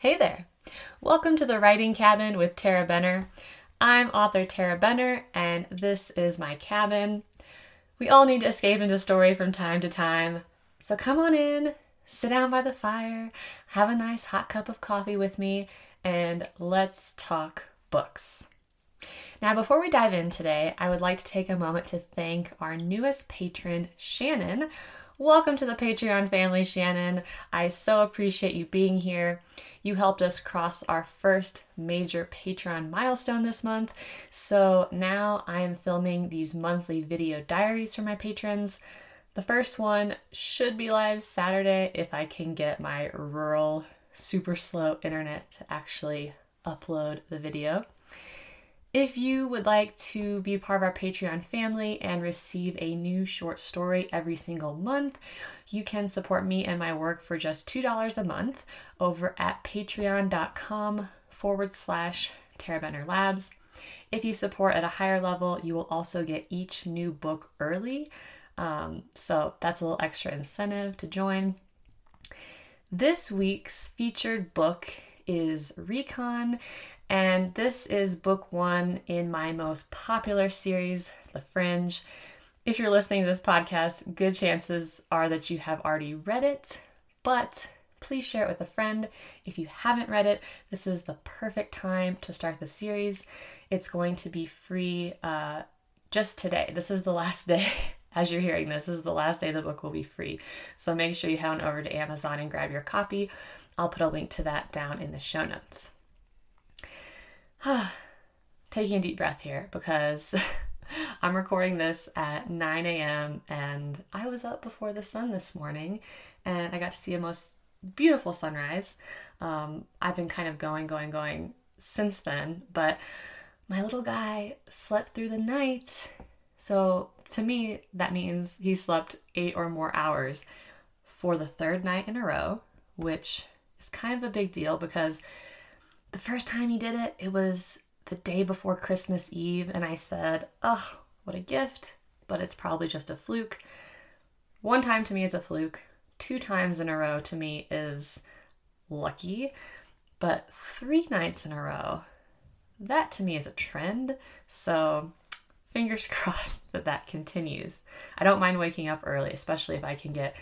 Hey there! Welcome to the Writing Cabin with Tarah Benner. I'm author Tarah Benner, and this is my cabin. We all need to escape into story from time to time, so come on in, sit down by the fire, have a nice hot cup of coffee with me, and let's talk books. Now, before we dive in today, I would like to take a moment to thank our newest patron, Shannon. Welcome to the Patreon family, Shannon. I so appreciate you being here. You helped us cross our first major Patreon milestone this month. So now I am filming these monthly video diaries for my patrons. The first one should be live Saturday if I can get my rural, super slow internet to actually upload the video. If you would like to be part of our Patreon family and receive a new short story every single month, you can support me and my work for just $2 a month over at patreon.com forward slash Tarah Labs. If you support at a higher level, you will also get each new book early. Um, so that's a little extra incentive to join. This week's featured book is Recon, and this is book one in my most popular series, The Fringe. If you're listening to this podcast, good chances are that you have already read it, but please share it with a friend. If you haven't read it, this is the perfect time to start the series. It's going to be free uh, just today. This is the last day. As you're hearing this, this is the last day the book will be free. So make sure you head on over to Amazon and grab your copy. I'll put a link to that down in the show notes. Taking a deep breath here because I'm recording this at 9 a.m. and I was up before the sun this morning and I got to see a most beautiful sunrise. Um, I've been kind of going, going, going since then, but my little guy slept through the night. So to me, that means he slept eight or more hours for the third night in a row, which is kind of a big deal because the first time he did it, it was the day before Christmas Eve, and I said, Oh, what a gift, but it's probably just a fluke. One time to me is a fluke, two times in a row to me is lucky, but three nights in a row, that to me is a trend. So fingers crossed that that continues. I don't mind waking up early, especially if I can get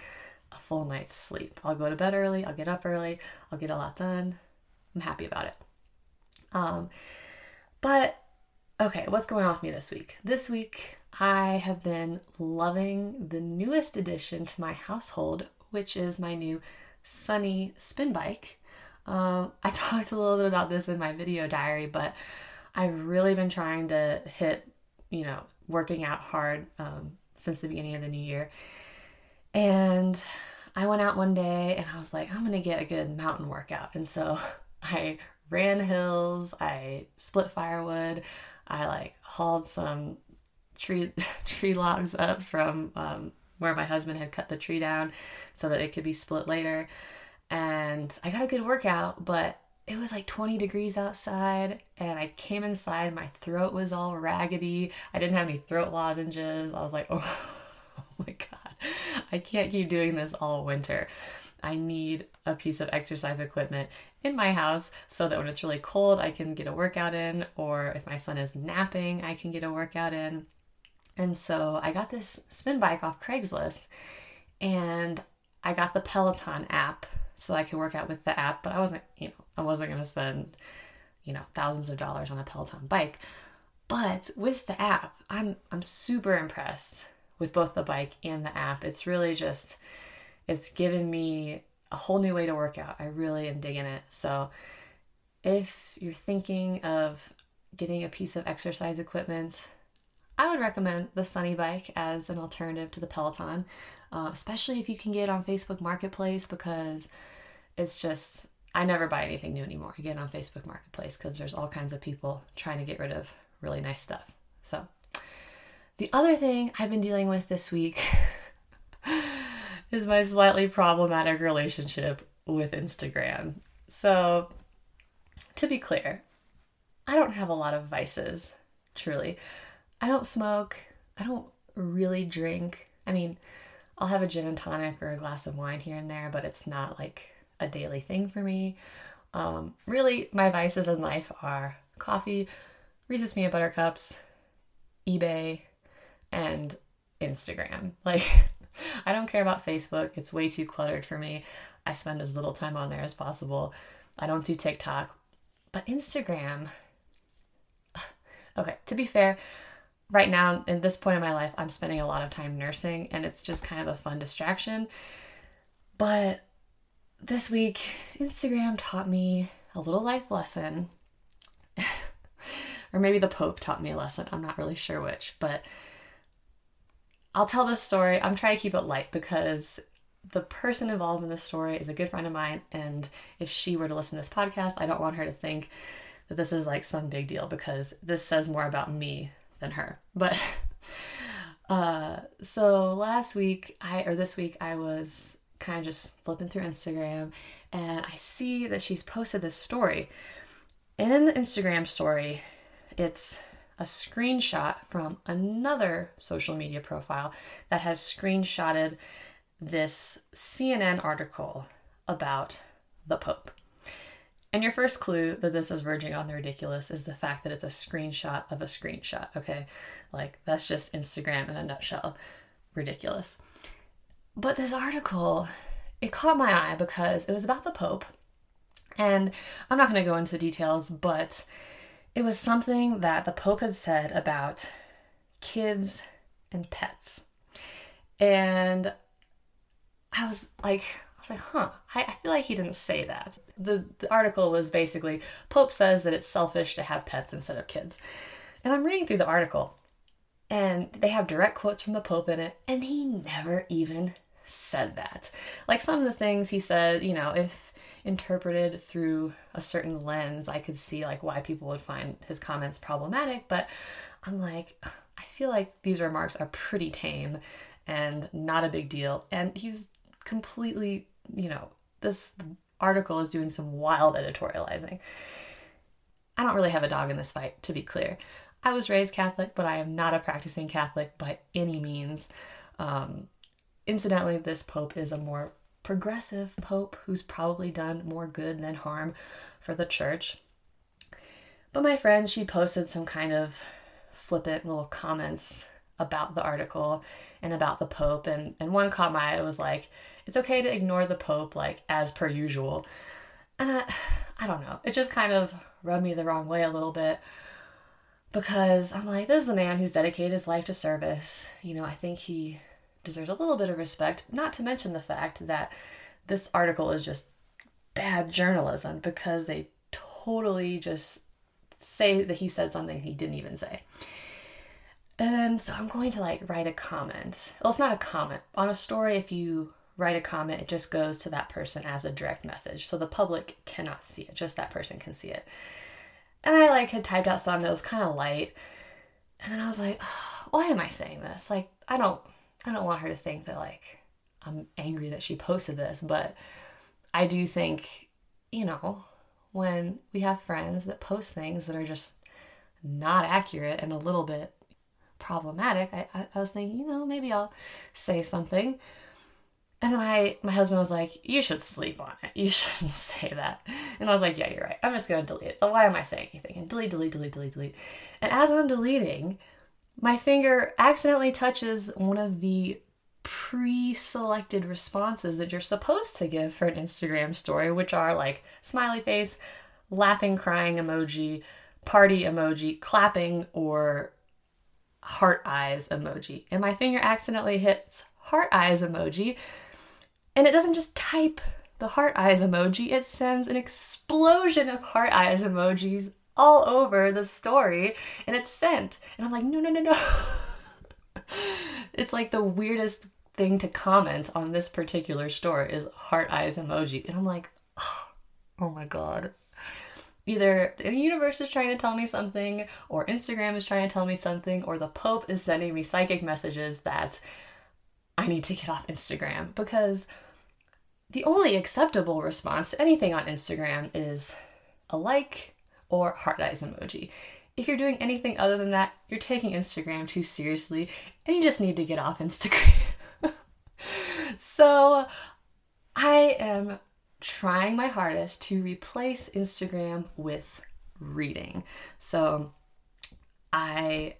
a full night's sleep. I'll go to bed early, I'll get up early, I'll get a lot done. I'm happy about it. Um, but okay, what's going on with me this week? This week, I have been loving the newest addition to my household, which is my new Sunny spin bike. Um, I talked a little bit about this in my video diary, but I've really been trying to hit, you know, working out hard um, since the beginning of the new year. And I went out one day and I was like, I'm going to get a good mountain workout. And so I ran hills, I split firewood, I like hauled some tree tree logs up from um, where my husband had cut the tree down so that it could be split later. And I got a good workout, but it was like 20 degrees outside and I came inside, my throat was all raggedy. I didn't have any throat lozenges. I was like, oh, oh my God, I can't keep doing this all winter. I need a piece of exercise equipment in my house so that when it's really cold, I can get a workout in, or if my son is napping, I can get a workout in. And so I got this spin bike off Craigslist and I got the Peloton app so I could work out with the app, but I wasn't, you know, I wasn't going to spend, you know, thousands of dollars on a Peloton bike. But with the app, I'm I'm super impressed with both the bike and the app. It's really just it's given me a whole new way to work out. I really am digging it. So, if you're thinking of getting a piece of exercise equipment, I would recommend the Sunny Bike as an alternative to the Peloton, uh, especially if you can get on Facebook Marketplace because it's just, I never buy anything new anymore. I get on Facebook Marketplace because there's all kinds of people trying to get rid of really nice stuff. So, the other thing I've been dealing with this week is my slightly problematic relationship with Instagram. So, to be clear, I don't have a lot of vices, truly. I don't smoke. I don't really drink. I mean, I'll have a gin and tonic or a glass of wine here and there, but it's not like a daily thing for me. Um, really, my vices in life are coffee, Reese's peanut butter cups, eBay, and Instagram. Like, I don't care about Facebook. It's way too cluttered for me. I spend as little time on there as possible. I don't do TikTok. But Instagram, okay, to be fair, right now, in this point in my life, I'm spending a lot of time nursing and it's just kind of a fun distraction. But this week, Instagram taught me a little life lesson. or maybe the Pope taught me a lesson. I'm not really sure which, but I'll tell this story. I'm trying to keep it light because the person involved in this story is a good friend of mine. And if she were to listen to this podcast, I don't want her to think that this is like some big deal because this says more about me than her. But uh, so last week, I or this week, I was kind of just flipping through Instagram and I see that she's posted this story. In the Instagram story, it's a screenshot from another social media profile that has screenshotted this CNN article about the Pope. And your first clue that this is verging on the ridiculous is the fact that it's a screenshot of a screenshot, okay? Like, that's just Instagram in a nutshell. Ridiculous. But this article, it caught my eye because it was about the Pope. And I'm not going to go into details, but it was something that the Pope had said about kids and pets. And I was like, I was like, huh, I, I feel like he didn't say that. The, the article was basically Pope says that it's selfish to have pets instead of kids. And I'm reading through the article, and they have direct quotes from the Pope in it, and he never even said that. Like some of the things he said, you know, if interpreted through a certain lens, I could see like why people would find his comments problematic, but I'm like, I feel like these remarks are pretty tame and not a big deal. And he was completely, you know, this article is doing some wild editorializing. I don't really have a dog in this fight, to be clear. I was raised Catholic, but I am not a practicing Catholic by any means. Um, incidentally, this pope is a more progressive pope who's probably done more good than harm for the church. But my friend, she posted some kind of flippant little comments about the article and about the Pope. And, and one caught my eye. It was like, it's okay to ignore the Pope, like, as per usual. And I, I don't know. It just kind of rubbed me the wrong way a little bit because I'm like, this is the man who's dedicated his life to service. You know, I think he deserves a little bit of respect, not to mention the fact that this article is just bad journalism because they totally just say that he said something he didn't even say. And so I'm going to like write a comment. Well, it's not a comment. On a story, if you write a comment, it just goes to that person as a direct message. So the public cannot see it, just that person can see it. And I like had typed out something that was kind of light. And then I was like, why am I saying this? Like, I don't I don't want her to think that like I'm angry that she posted this, but I do think, you know, when we have friends that post things that are just not accurate and a little bit problematic, I, I, I was thinking, you know, maybe I'll say something. And then I, my husband was like, "You should sleep on it. You shouldn't say that." And I was like, "Yeah, you're right. I'm just gonna delete it. Why am I saying anything?" And delete, delete, delete, delete, delete. And as I'm deleting, my finger accidentally touches one of the pre-selected responses that you're supposed to give for an Instagram story, which are like smiley face, laughing, crying emoji, party emoji, clapping, or heart eyes emoji. And my finger accidentally hits heart eyes emoji. And it doesn't just type the heart eyes emoji, it sends an explosion of heart eyes emojis all over the story and it's sent. And I'm like, no, no, no, no. it's like the weirdest thing to comment on this particular story is heart eyes emoji. And I'm like, oh, oh my God either the universe is trying to tell me something, or Instagram is trying to tell me something, or the Pope is sending me psychic messages that I need to get off Instagram. Because the only acceptable response to anything on Instagram is a like or heart eyes emoji. If you're doing anything other than that, you're taking Instagram too seriously and you just need to get off Instagram. so I am trying my hardest to replace Instagram with reading. So I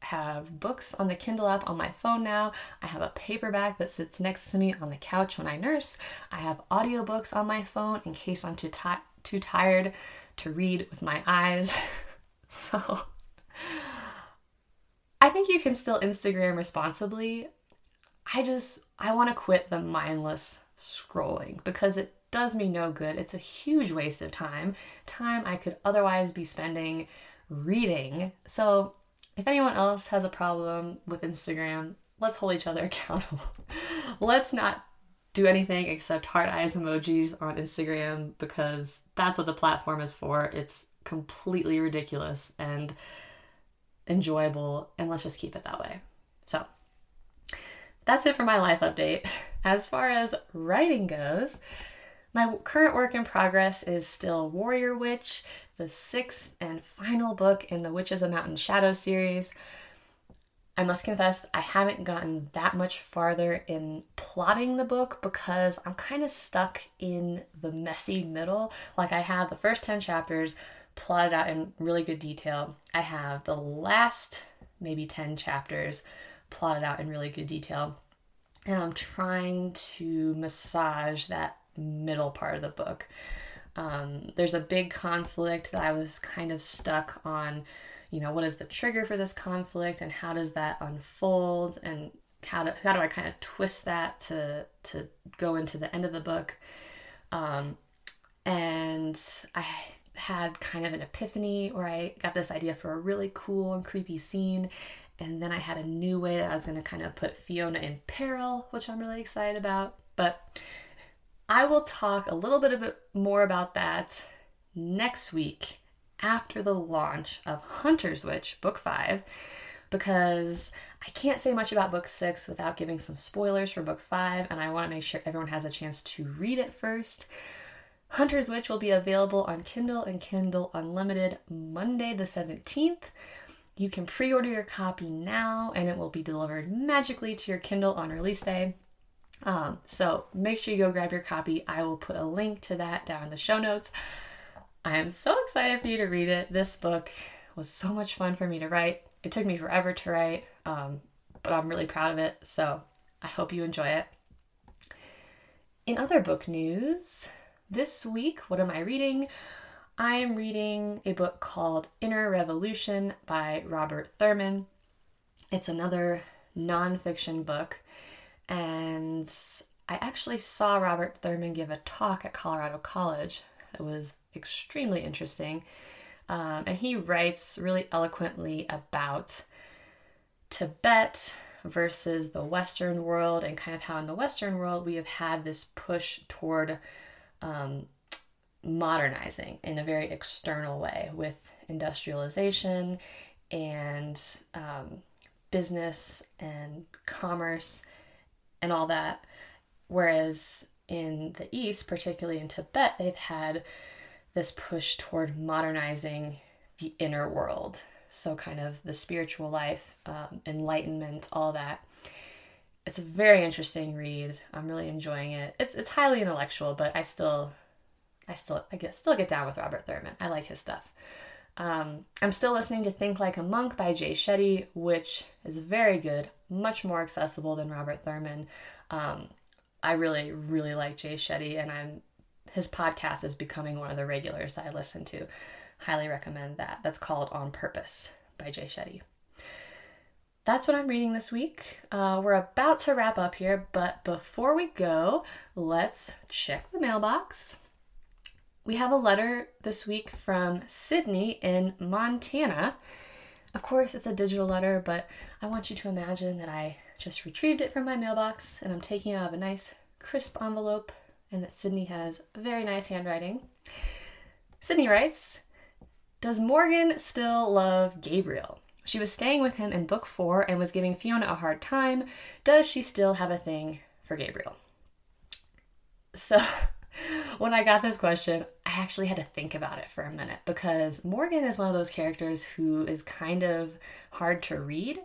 have books on the Kindle app on my phone now. I have a paperback that sits next to me on the couch when I nurse. I have audiobooks on my phone in case I'm too, too tired to read with my eyes. so I think you can still Instagram responsibly. I just I want to quit the mindless scrolling because it does me no good. It's a huge waste of time, time I could otherwise be spending reading. So, if anyone else has a problem with Instagram, let's hold each other accountable. let's not do anything except heart eyes emojis on Instagram because that's what the platform is for. It's completely ridiculous and enjoyable, and let's just keep it that way. So, that's it for my life update. As far as writing goes, my current work in progress is still Warrior Witch, the sixth and final book in the Witches of Mountain Shadow series. I must confess, I haven't gotten that much farther in plotting the book because I'm kind of stuck in the messy middle. Like, I have the first 10 chapters plotted out in really good detail, I have the last maybe 10 chapters plotted out in really good detail. And I'm trying to massage that middle part of the book. Um, there's a big conflict that I was kind of stuck on. You know, what is the trigger for this conflict, and how does that unfold, and how do, how do I kind of twist that to to go into the end of the book? Um, and I had kind of an epiphany where I got this idea for a really cool and creepy scene, and then I had a new way that I was going to kind of put Fiona in peril, which I'm really excited about. But I will talk a little bit, a bit more about that next week after the launch of Hunter's Witch, Book 5, because I can't say much about Book 6 without giving some spoilers for Book 5, and I want to make sure everyone has a chance to read it first. Hunter's Witch will be available on Kindle and Kindle Unlimited Monday the 17th. You can pre order your copy now and it will be delivered magically to your Kindle on release day. Um, so make sure you go grab your copy. I will put a link to that down in the show notes. I am so excited for you to read it. This book was so much fun for me to write. It took me forever to write, um, but I'm really proud of it. So I hope you enjoy it. In other book news, this week, what am I reading? I am reading a book called Inner Revolution by Robert Thurman. It's another nonfiction book, and I actually saw Robert Thurman give a talk at Colorado College. It was extremely interesting. Um, and he writes really eloquently about Tibet versus the Western world, and kind of how in the Western world we have had this push toward um, modernizing in a very external way with industrialization and um, business and commerce and all that. Whereas in the East, particularly in Tibet, they've had this push toward modernizing the inner world. So, kind of the spiritual life, um, enlightenment, all that it's a very interesting read. I'm really enjoying it. It's it's highly intellectual, but I still I still I get still get down with Robert Thurman. I like his stuff. Um, I'm still listening to Think Like a Monk by Jay Shetty, which is very good, much more accessible than Robert Thurman. Um, I really, really like Jay Shetty, and I'm his podcast is becoming one of the regulars that I listen to. Highly recommend that. That's called On Purpose by Jay Shetty that's what I'm reading this week. Uh, we're about to wrap up here, but before we go, let's check the mailbox. We have a letter this week from Sydney in Montana. Of course, it's a digital letter, but I want you to imagine that I just retrieved it from my mailbox and I'm taking it out of a nice, crisp envelope, and that Sydney has very nice handwriting. Sydney writes Does Morgan still love Gabriel? She was staying with him in book four and was giving Fiona a hard time. Does she still have a thing for Gabriel? So, when I got this question, I actually had to think about it for a minute because Morgan is one of those characters who is kind of hard to read.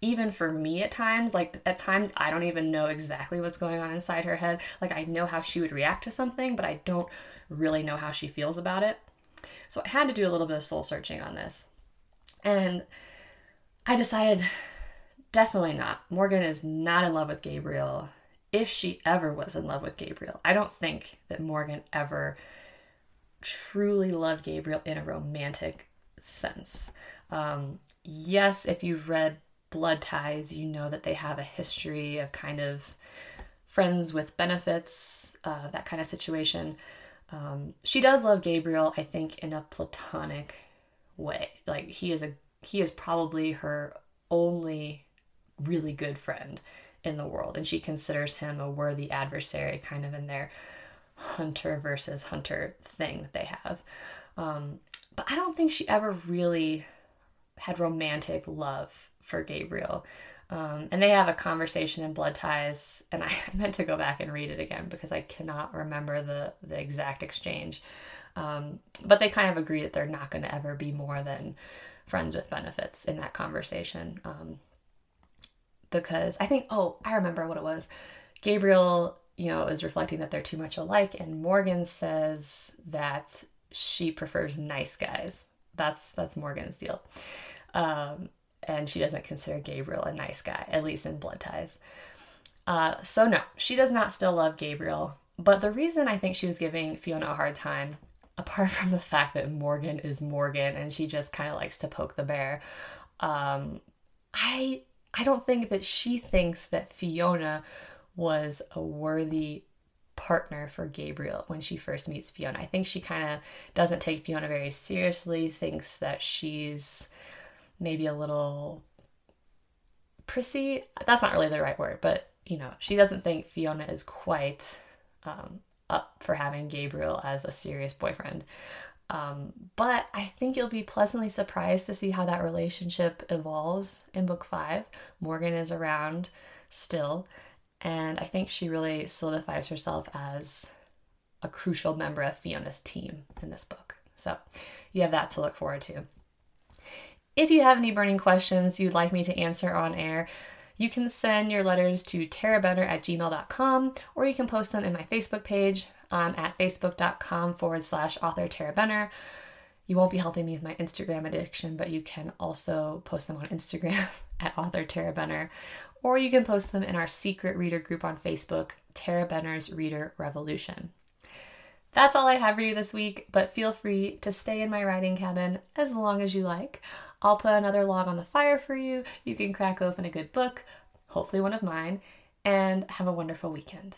Even for me at times, like at times I don't even know exactly what's going on inside her head. Like I know how she would react to something, but I don't really know how she feels about it. So I had to do a little bit of soul searching on this. And I decided definitely not. Morgan is not in love with Gabriel. If she ever was in love with Gabriel, I don't think that Morgan ever truly loved Gabriel in a romantic sense. Um, yes, if you've read Blood Ties, you know that they have a history of kind of friends with benefits, uh, that kind of situation. Um, she does love Gabriel, I think, in a platonic way. Like he is a he is probably her only really good friend in the world, and she considers him a worthy adversary, kind of in their hunter versus hunter thing that they have. Um, but I don't think she ever really had romantic love for Gabriel. Um, and they have a conversation in Blood Ties, and I meant to go back and read it again because I cannot remember the the exact exchange. Um, but they kind of agree that they're not going to ever be more than friends with benefits in that conversation. Um, because I think, oh, I remember what it was. Gabriel, you know, is reflecting that they're too much alike, and Morgan says that she prefers nice guys. That's that's Morgan's deal. Um, and she doesn't consider Gabriel a nice guy, at least in Blood Ties. Uh, so no, she does not still love Gabriel. But the reason I think she was giving Fiona a hard time, apart from the fact that Morgan is Morgan and she just kind of likes to poke the bear, um, I I don't think that she thinks that Fiona was a worthy partner for Gabriel when she first meets Fiona. I think she kind of doesn't take Fiona very seriously, thinks that she's maybe a little prissy. That's not really the right word, but you know, she doesn't think Fiona is quite um, up for having Gabriel as a serious boyfriend. Um, but I think you'll be pleasantly surprised to see how that relationship evolves in book five. Morgan is around still, and I think she really solidifies herself as a crucial member of Fiona's team in this book. So you have that to look forward to. If you have any burning questions you'd like me to answer on air, you can send your letters to tarahbenner at gmail.com or you can post them in my Facebook page um, at facebook.com forward slash author Tarah Benner. You won't be helping me with my Instagram addiction, but you can also post them on Instagram at author Tarah Benner or you can post them in our secret reader group on Facebook, Tarah Benner's Reader Revolution. That's all I have for you this week, but feel free to stay in my writing cabin as long as you like. I'll put another log on the fire for you. You can crack open a good book, hopefully one of mine, and have a wonderful weekend.